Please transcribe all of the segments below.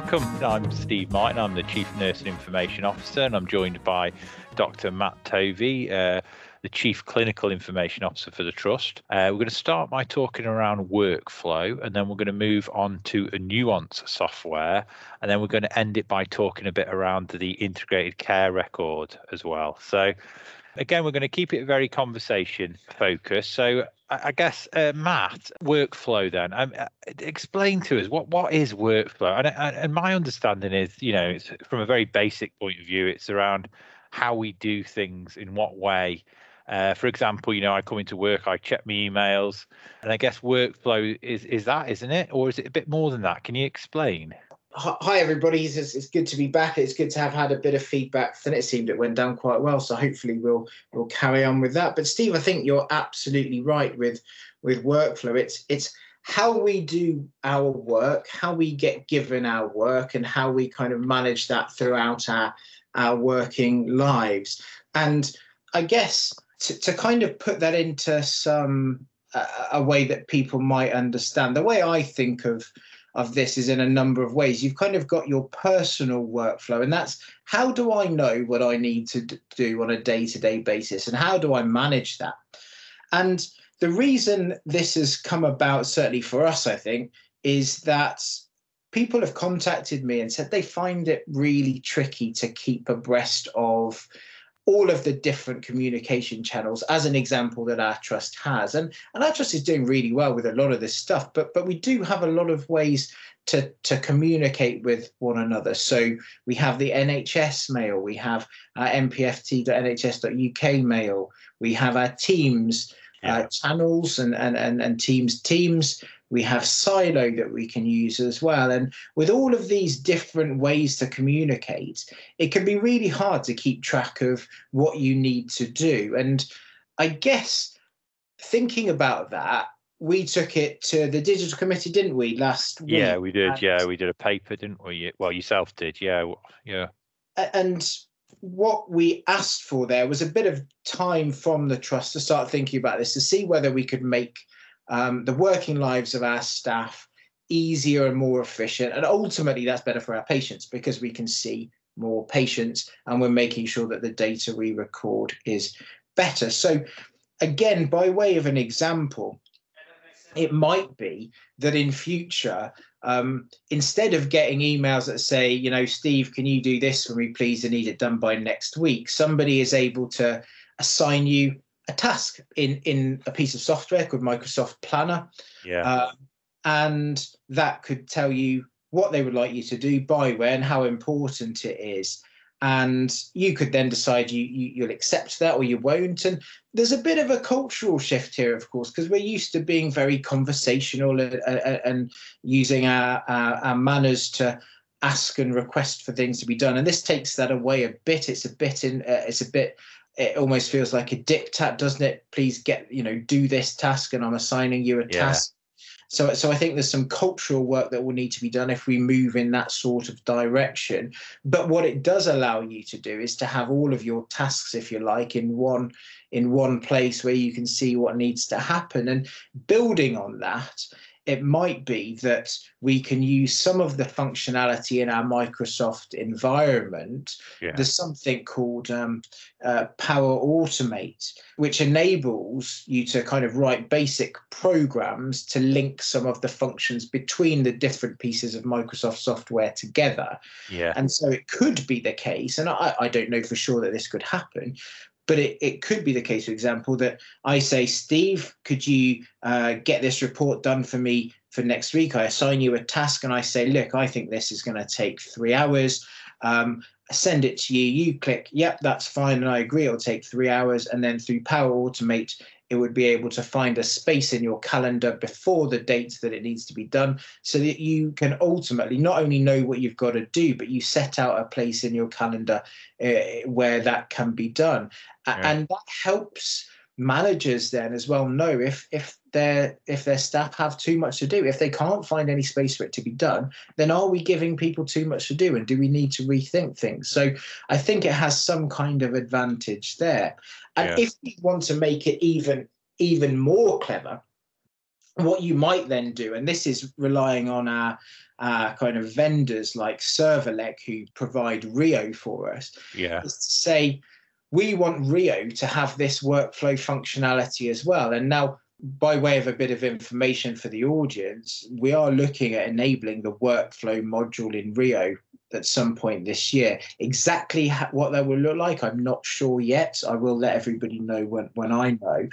welcome. I'm Steve Martin. I'm the Chief Nursing Information Officer, and I'm joined by Dr. Matt Tovey, uh, the Chief Clinical Information Officer for the Trust. Uh, we're going to start by talking around workflow, and then we're going to move on to a nuance software, and then we're going to end it by talking a bit around the integrated care record as well. So, again, we're going to keep it very conversation focused. So, I guess uh, Matt, workflow. Then, um, uh, explain to us what what is workflow. And, and my understanding is, you know, it's from a very basic point of view, it's around how we do things, in what way. Uh, for example, you know, I come into work, I check my emails, and I guess workflow is is that, isn't it, or is it a bit more than that? Can you explain? Hi, everybody. It's, it's good to be back. It's good to have had a bit of feedback. And it seemed it went down quite well. So hopefully we'll we'll carry on with that. But Steve, I think you're absolutely right with with workflow. It's it's how we do our work, how we get given our work, and how we kind of manage that throughout our our working lives. And I guess to, to kind of put that into some uh, a way that people might understand, the way I think of of this is in a number of ways. You've kind of got your personal workflow, and that's how do I know what I need to do on a day to day basis, and how do I manage that? And the reason this has come about, certainly for us, I think, is that people have contacted me and said they find it really tricky to keep abreast of all of the different communication channels as an example that our trust has and and our trust is doing really well with a lot of this stuff but but we do have a lot of ways to to communicate with one another so we have the nhs mail we have our mpft.nhs.uk mail we have our teams yeah. uh, channels and, and and and teams teams we have Siilo that we can use as well. And with all of these different ways to communicate it can be really hard to keep track of what you need to do. And i guess thinking about that we took it to the digital committee didn't we last week? yeah we did. And, yeah we did a paper didn't we? Well yourself did. Yeah yeah. And what we asked for there was a bit of time from the trust to start thinking about this to see whether we could make um, the working lives of our staff easier and more efficient. And ultimately, that's better for our patients because we can see more patients and we're making sure that the data we record is better. So, again, by way of an example, it might be that in future, um, instead of getting emails that say, you know, Steve, can you do this for me, please? I need it done by next week. Somebody is able to assign you a task in in a piece of software called Microsoft Planner. Yeah. Uh, and that could tell you what they would like you to do, by when, how important it is. And you could then decide you, you you'll accept that or you won't. And there's a bit of a cultural shift here, of course, because we're used to being very conversational and, and, and using our, our, our manners to ask and request for things to be done and this takes that away a bit it's a bit in uh, it's a bit it almost feels like a diktat, doesn't it? Please get, you know, do this task and I'm assigning you a yeah. task. So, so I think there's some cultural work that will need to be done if we move in that sort of direction. But what it does allow you to do is to have all of your tasks, if you like, in one in one place where you can see what needs to happen. And building on that, it might be that we can use some of the functionality in our Microsoft environment. Yeah. There's something called um, uh, Power Automate, which enables you to kind of write basic programs to link some of the functions between the different pieces of Microsoft software together. Yeah. And so it could be the case, and I, I don't know for sure that this could happen, but it, it could be the case, for example, that I say, Steve, could you uh, get this report done for me for next week? I assign you a task and I say, look, I think this is going to take three hours. Um, send it to you. You click, yep, that's fine. And I agree, it'll take three hours. And then through Power Automate, it would be able to find a space in your calendar before the date that it needs to be done so that you can ultimately not only know what you've got to do but you set out a place in your calendar uh, where that can be done yeah. and that helps managers then as well know if if their if their staff have too much to do if they can't find any space for it to be done then are we giving people too much to do and do we need to rethink things so i think it has some kind of advantage there and yeah. if we want to make it even even more clever what you might then do, and this is relying on our uh, kind of vendors like Servelec who provide Rio for us, yeah. is to say we want Rio to have this workflow functionality as well. And now, by way of a bit of information for the audience, we are looking at enabling the workflow module in Rio at some point this year. Exactly what that will look like, I'm not sure yet. I will let everybody know when, when I know.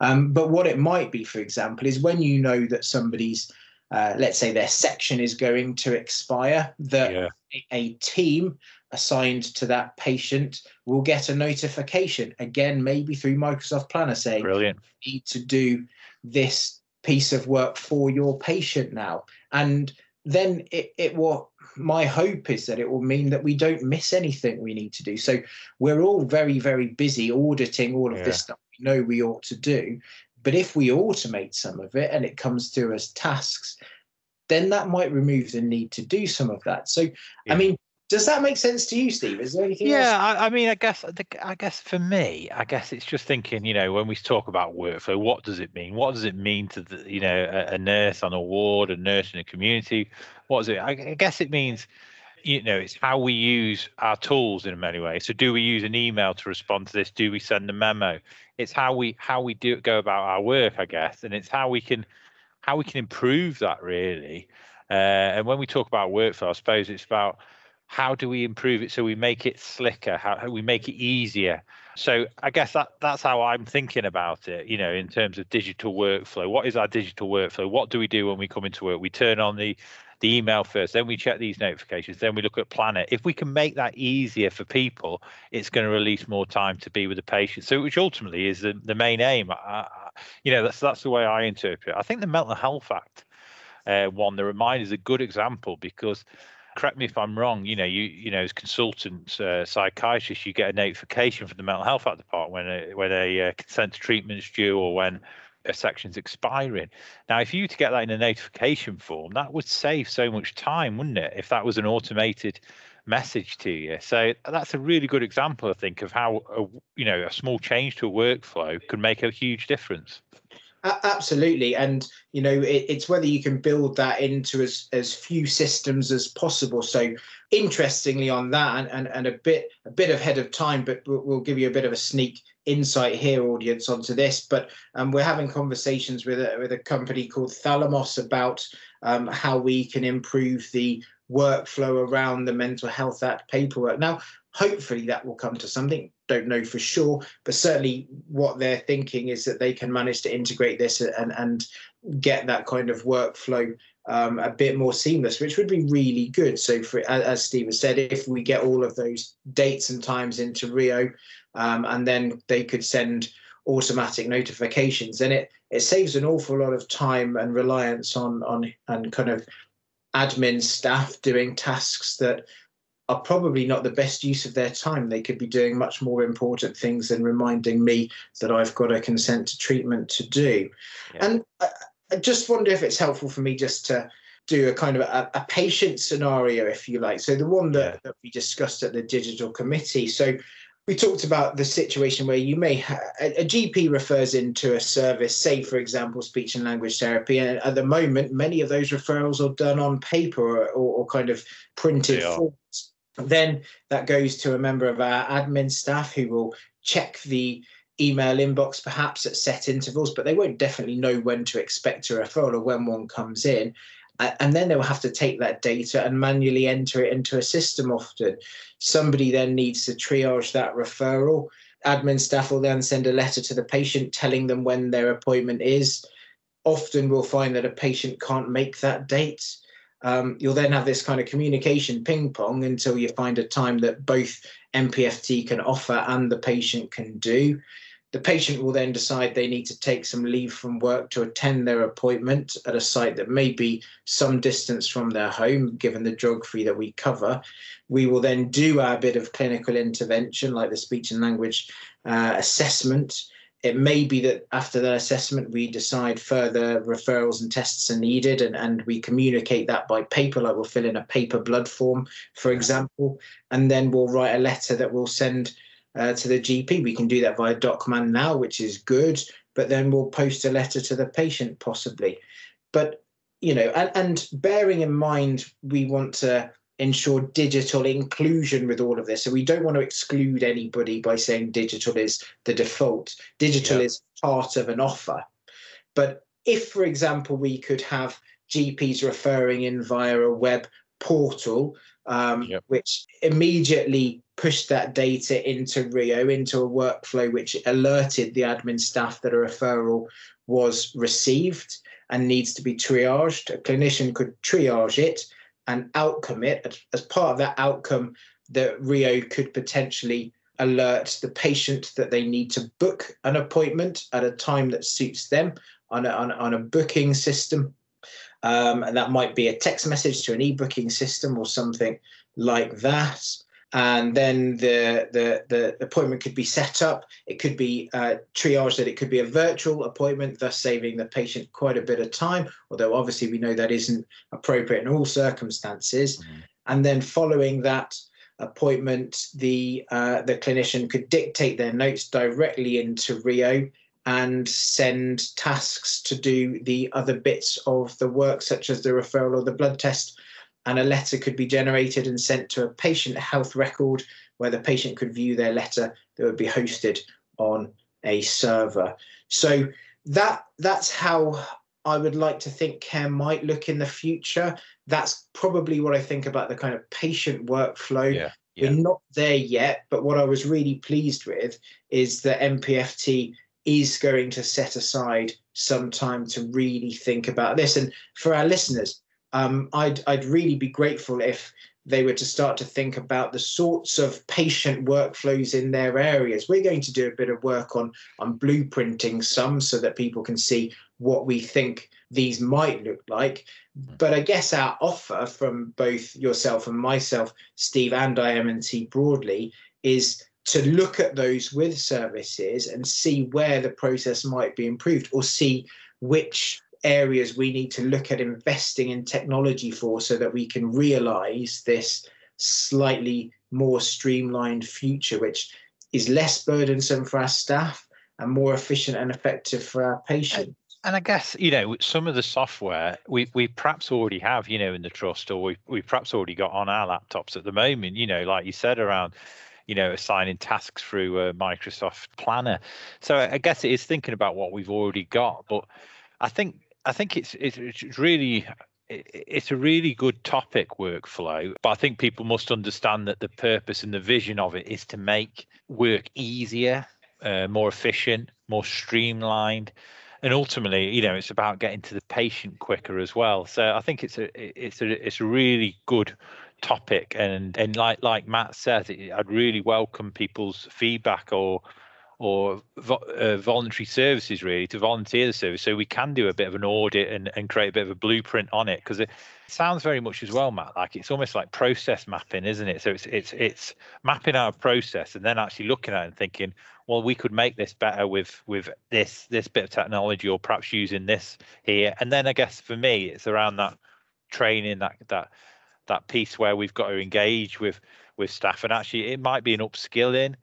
Um, but what it might be, for example, is when you know that somebody's uh, let's say their section is going to expire, that yeah. a team assigned to that patient will get a notification again, maybe through Microsoft Planner saying, Brilliant. You need to do this piece of work for your patient now. And then it, it will, my hope is that it will mean that we don't miss anything we need to do. So we're all very, very busy auditing all of yeah. this stuff we know we ought to do. But if we automate some of it and it comes through as tasks, then that might remove the need to do some of that. So, yeah. I mean, does that make sense to you, Steve? Is there anything? Yeah, I, I, mean, I guess, I guess for me, I guess it's just thinking, you know, when we talk about workflow, what does it mean? What does it mean to the, you know, a, a nurse on a ward, a nurse in a community? What is it? I, I guess it means you know it's how we use our tools in many ways so do we use an email to respond to this do we send a memo it's how we how we do go about our work i guess and it's how we can how we can improve that really uh, and when we talk about workflow i suppose it's about how do we improve it so we make it slicker how, we make it easier so i guess that that's how i'm thinking about it you know in terms of digital workflow what is our digital workflow what do we do when we come into work we turn on the the email first, then we check these notifications, then we look at Planner If we can make that easier for people, it's going to release more time to be with the patient. So, which ultimately is the, the main aim. I, you know, that's that's the way I interpret it. I think the Mental Health Act uh, one, the reminder is a good example because correct me if I'm wrong. You know, you you know, as consultant uh, psychiatrist, you get a notification from the mental health department when a, when a uh, consent to treatment is due or when a section's expiring. Now, if you to get that in a notification form, that would save so much time, wouldn't it? If that was an automated message to you. So that's a really good example, I think, of how a, you know a small change to a workflow can make a huge difference. Absolutely, and you know it, it's whether you can build that into as as few systems as possible. So, interestingly, on that, and, and, and a bit a bit ahead of time, but we'll, give you a bit of a sneak insight here, audience, onto this. But um, we're having conversations with a, with a company called Thalamos about um, how we can improve the workflow around the Mental Health Act paperwork. Now, hopefully, that will come to something don't know for sure, but certainly what they're thinking is that they can manage to integrate this and and get that kind of workflow um, a bit more seamless, which would be really good. So, for as Stephen said, if we get all of those dates and times into Rio, um, and then they could send automatic notifications, then it it saves an awful lot of time and reliance on on and kind of admin staff doing tasks that are probably not the best use of their time. They could be doing much more important things than reminding me that I've got a consent to treatment to do. Yeah. And I, I, just wonder if it's helpful for me just to do a kind of a, a patient scenario, if you like. So the one that, yeah. that we discussed at the digital committee. So we talked about the situation where you may ha- a, a, GP refers into a service, say for example, speech and language therapy, and at the moment, many of those referrals are done on paper or, or, or kind of printed forms. Then that goes to a member of our admin staff who will check the email inbox perhaps at set intervals, but they won't definitely know when to expect a referral or when one comes in. And then they'll have to take that data and manually enter it into a system often. Somebody then needs to triage that referral. Admin staff will then send a letter to the patient telling them when their appointment is. Often we'll find that a patient can't make that date um, you'll then have this kind of communication ping pong until you find a time that both MPFT can offer and the patient can do. The patient will then decide they need to take some leave from work to attend their appointment at a site that may be some distance from their home, given the geography that we cover. We will then do our bit of clinical intervention, like the speech and language uh, assessment it may be that after that assessment we decide further referrals and tests are needed and, and we communicate that by paper like we'll fill in a paper blood form for example and then we'll write a letter that we'll send uh, to the gp we can do that via docman now which is good but then we'll post a letter to the patient possibly. But you know, and, and bearing in mind we want to ensure digital inclusion with all of this. So we don't want to exclude anybody by saying digital is the default. Digital yeah. is part of an offer. But if, for example, we could have GPs referring in via a web portal, um, yep. which immediately pushed that data into Rio, into a workflow which alerted the admin staff that a referral was received and needs to be triaged. A clinician could triage it and outcome it. As part of that outcome, that Rio could potentially alert the patient that they need to book an appointment at a time that suits them on a, on, on a booking system. Um, and that might be a text message to an e-booking system or something like that and then the, the, the appointment could be set up. It could be uh, triage that it could be a virtual appointment, thus saving the patient quite a bit of time. Although obviously we know that isn't appropriate in all circumstances. Mm-hmm. And then following that appointment, the uh, the clinician could dictate their notes directly into Rio and send tasks to do the other bits of the work, such as the referral or the blood test and a letter could be generated and sent to a patient health record where the patient could view their letter that would be hosted on a server. So that that's how I would like to think care might look in the future. That's probably what I think about the kind of patient workflow. Yeah, yeah. We're not there yet, but what I was really pleased with is that MPFT is going to set aside some time to really think about this. And for our listeners, um, I'd I'd really be grateful if they were to start to think about the sorts of patient workflows in their areas. We're going to do a bit of work on on blueprinting some so that people can see what we think these might look like. But I guess our offer from both yourself and myself, Steve and IM&T broadly, is to look at those with services and see where the process might be improved or see which areas we need to look at investing in technology for so that we can realize this slightly more streamlined future, which is less burdensome for our staff and more efficient and effective for our patients. And I guess you know some of the software we we perhaps already have you know in the trust, or we we perhaps already got on our laptops at the moment. You know, like you said around you know assigning tasks through Microsoft Planner. So I guess it is thinking about what we've already got. But I think I think it's it's it's really it's a really good topic workflow but i think people must understand that the purpose and the vision of it is to make work easier uh, more efficient more streamlined and ultimately you know it's about getting to the patient quicker as well. So i think it's a it's a it's a really good topic and and like like matt says i'd really welcome people's feedback or or vo- uh, voluntary services really to volunteer the service. So we can do a bit of an audit and, and create a bit of a blueprint on it because it sounds very much as well matt like it's almost like process mapping isn't it? So it's it's it's mapping our process and then actually looking at it and thinking well we could make this better with with this this bit of technology or perhaps using this here. And then i guess for me it's around that training that that that piece where we've got to engage with with staff. And actually it might be an upskilling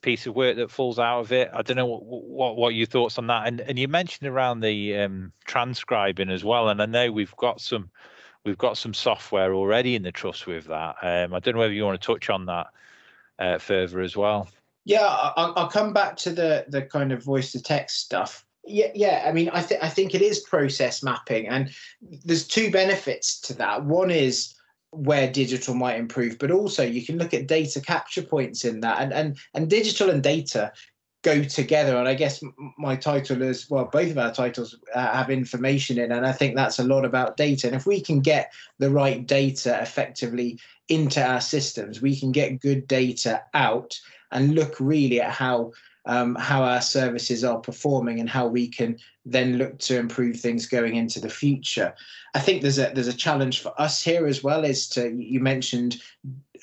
piece of work that falls out of it. I don't know what what, what your thoughts on that. And and you mentioned around the um, transcribing as well. And I know we've got some we've got some software already in the trust with that. Um, I don't know whether you want to touch on that uh, further as well. Yeah, I'll, I'll come back to the the kind of voice to text stuff. Yeah, yeah. I mean, I think I think it is process mapping, and there's two benefits to that. One is where digital might improve, but also you can look at data capture points in that, and and and digital and data go together. And I guess my title is well, both of our titles uh, have information in, and I think that's a lot about data. And if we can get the right data effectively into our systems, we can get good data out and look really at how um, how our services are performing and how we can then look to improve things going into the future. I think there's a there's a challenge for us here as well. Is to you mentioned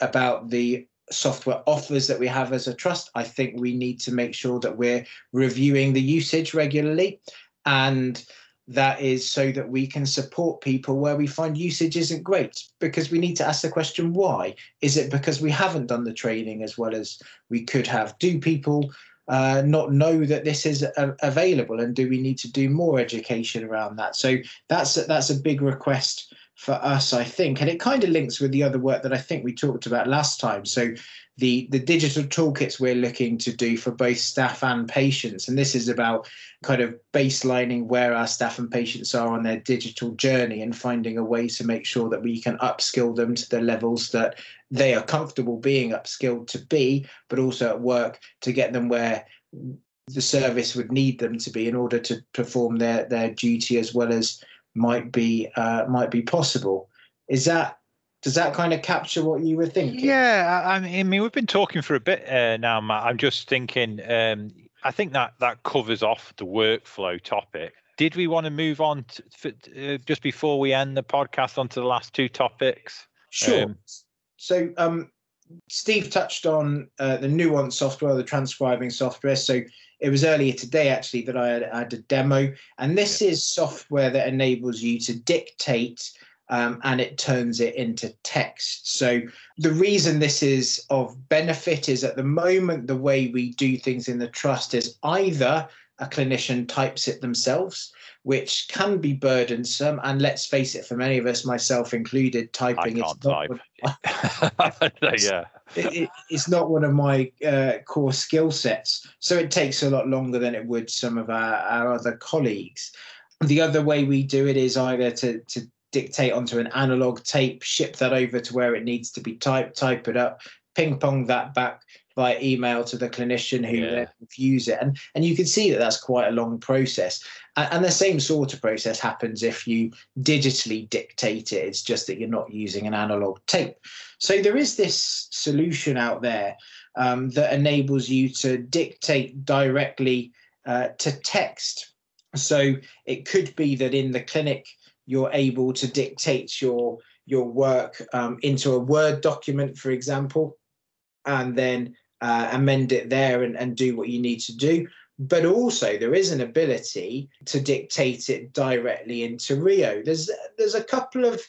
about the software offers that we have as a trust. I think we need to make sure that we're reviewing the usage regularly and that is so that we can support people where we find usage isn't great because we need to ask the question why is it because we haven't done the training as well as we could have do people uh, not know that this is a- available, and do we need to do more education around that? So that's that's a big request for us, I think, and it kind of links with the other work that I think we talked about last time. So the the digital toolkits we're looking to do for both staff and patients, and this is about kind of baselining where our staff and patients are on their digital journey and finding a way to make sure that we can upskill them to the levels that they are comfortable being upskilled to be, but also at work to get them where the service would need them to be in order to perform their their duty as well as might be uh, might be possible. Is that does that kind of capture what you were thinking? Yeah, I, I mean, we've been talking for a bit uh, now, Matt. I'm just thinking. Um, I think that that covers off the workflow topic. Did we want to move on to, uh, just before we end the podcast onto the last two topics? Sure. Um, so, um, Steve touched on uh, the nuance software, the transcribing software. So it was earlier today actually that I had, I had a demo, and this yeah. is software that enables you to dictate um, and it turns it into text. So the reason this is of benefit is at the moment the way we do things in the trust is either a clinician types it themselves, which can be burdensome. And let's face it, for many of us, myself included, typing is not yeah. It, it, it's not one of my uh, core skill sets. So it takes a lot longer than it would some of our, our other colleagues. The other way we do it is either to, to dictate onto an analog tape, ship that over to where it needs to be typed, type it up, ping pong that back by email to the clinician who yeah. reviews it. And, and you can see that that's quite a long process. And, and, the same sort of process happens if you digitally dictate it. It's just that you're not using an analog tape. So there is this solution out there um, that enables you to dictate directly uh, to text. So it could be that in the clinic, you're able to dictate your your work um, into a Word document, for example, and then uh, amend it there and, and do what you need to do. But also, there is an ability to dictate it directly into Rio. There's there's a couple of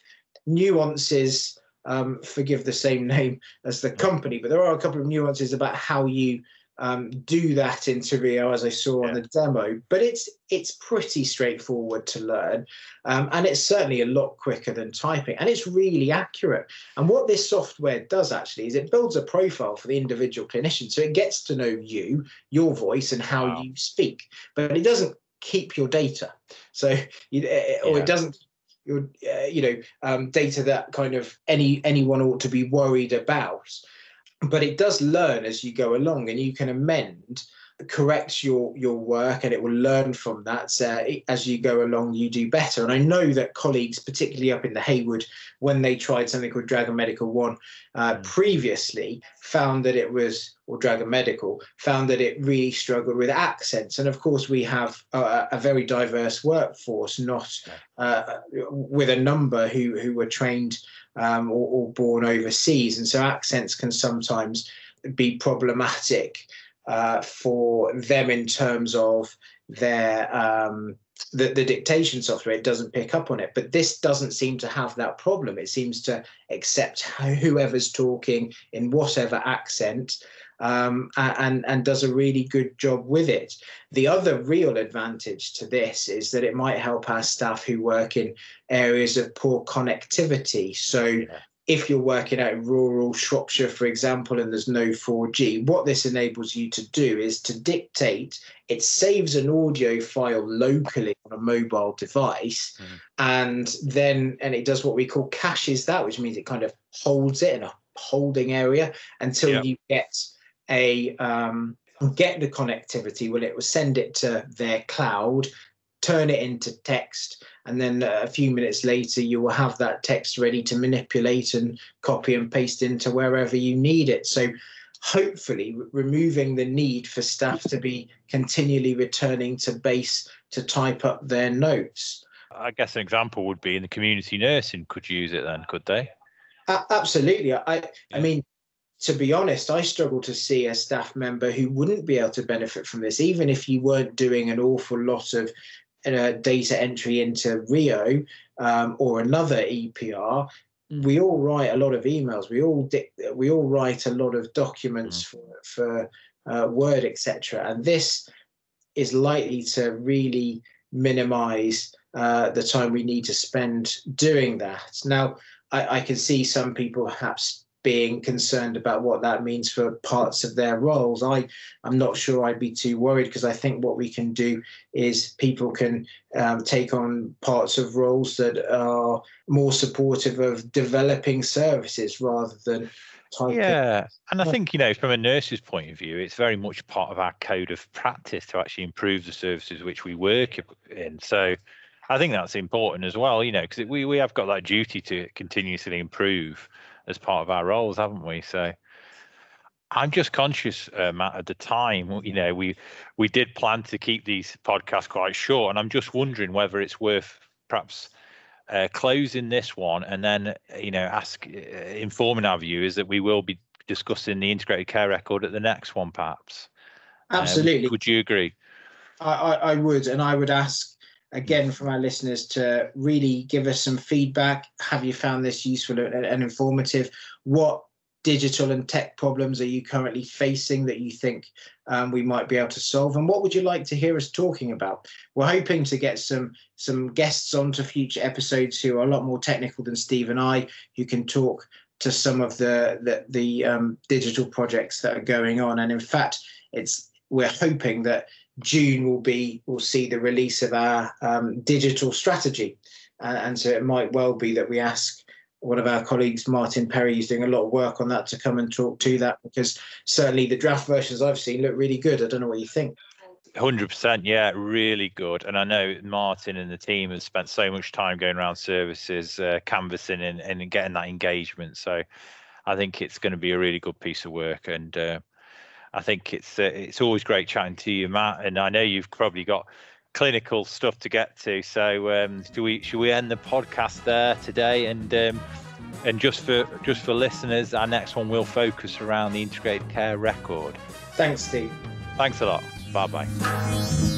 nuances. Um, forgive the same name as the company, but there are a couple of nuances about how you um, do that into Rio as I saw yeah. on the demo. But it's it's pretty straightforward to learn, um, and it's certainly a lot quicker than typing, and it's really accurate. And what this software does actually is it builds a profile for the individual clinician, so it gets to know you, your voice, and how wow. you speak, but it doesn't keep your data. So you, eh, or yeah. it doesn't your uh, you know um, data that kind of any anyone ought to be worried about but it does learn as you go along and you can amend correct your your work and it will learn from that so as you go along you do better. And i know that colleagues particularly up in the Haywood when they tried something called dragon medical one uh, mm. previously found that it was or dragon medical found that it really struggled with accents. And of course we have a, a very diverse workforce not uh, with a number who who were trained um, or, or, born overseas. And so accents can sometimes be problematic uh, for them in terms of their um, the, the dictation software. It doesn't pick up on it, but this doesn't seem to have that problem. It seems to accept whoever's talking in whatever accent um, and, and does a really good job with it. The other real advantage to this is that it might help our staff who work in areas of poor connectivity. So yeah. if you're working out in rural Shropshire, for example, and there's no 4G, what this enables you to do is to dictate, it saves an audio file locally on a mobile device, mm. and then and it does what we call caches that, which means it kind of holds it in a holding area until yeah. you get a um, get the connectivity. Well, it will send it to their cloud, turn it into text, and then a few minutes later, you will have that text ready to manipulate and copy and paste into wherever you need it. So hopefully removing the need for staff to be continually returning to base to type up their notes. I guess an example would be in the community nursing could use it then, could they? Uh, absolutely. I I mean to be honest, I struggle to see a staff member who wouldn't be able to benefit from this, even if you weren't doing an awful lot of uh, data entry into Rio um, or another EPR. We all write a lot of emails. We all di- we all write a lot of documents mm. for for uh, Word, etc. And this is likely to really minimize uh, the time we need to spend doing that. Now, I, I can see some people perhaps being concerned about what that means for parts of their roles. I, I'm not sure I'd be too worried because I think what we can do is people can um, take on parts of roles that are more supportive of developing services rather than yeah, and I think you know, from a nurse's point of view, it's very much part of our code of practice to actually improve the services which we work in. So, I think that's important as well. You know, because we we have got that duty to continuously improve as part of our roles, haven't we? So I'm just conscious, uh, Matt, at the time, you know, we we did plan to keep these podcasts quite short, and I'm just wondering whether it's worth perhaps uh, closing this one and then, you know, ask uh, informing our viewers that we will be discussing the integrated care record at the next one, perhaps. Um, Absolutely. Would you agree? I, I, I would, and I would ask again from our listeners to really give us some feedback. Have you found this useful and, informative? What digital and tech problems are you currently facing that you think um, we might be able to solve and what would you like to hear us talking about we're hoping to get some some guests onto future episodes who are a lot more technical than steve and i who can talk to some of the the, the um, digital projects that are going on and in fact it's we're hoping that June will be will see the release of our um, digital strategy, and, so it might well be that we ask one of our colleagues, Martin Perry, who's doing a lot of work on that, to come and talk to that because certainly the draft versions I've seen look really good. I don't know what you think. Hundred percent, yeah, really good. And I know Martin and the team have spent so much time going around services, uh, canvassing, and, and getting that engagement. So I think it's going to be a really good piece of work. And uh, I think it's uh, it's always great chatting to you, Matt. And I know you've probably got clinical stuff to get to. So um, do we should we end the podcast there today? And um, and just for just for listeners, our next one will focus around the integrated care record. Thanks, Steve. Thanks a lot. Bye bye.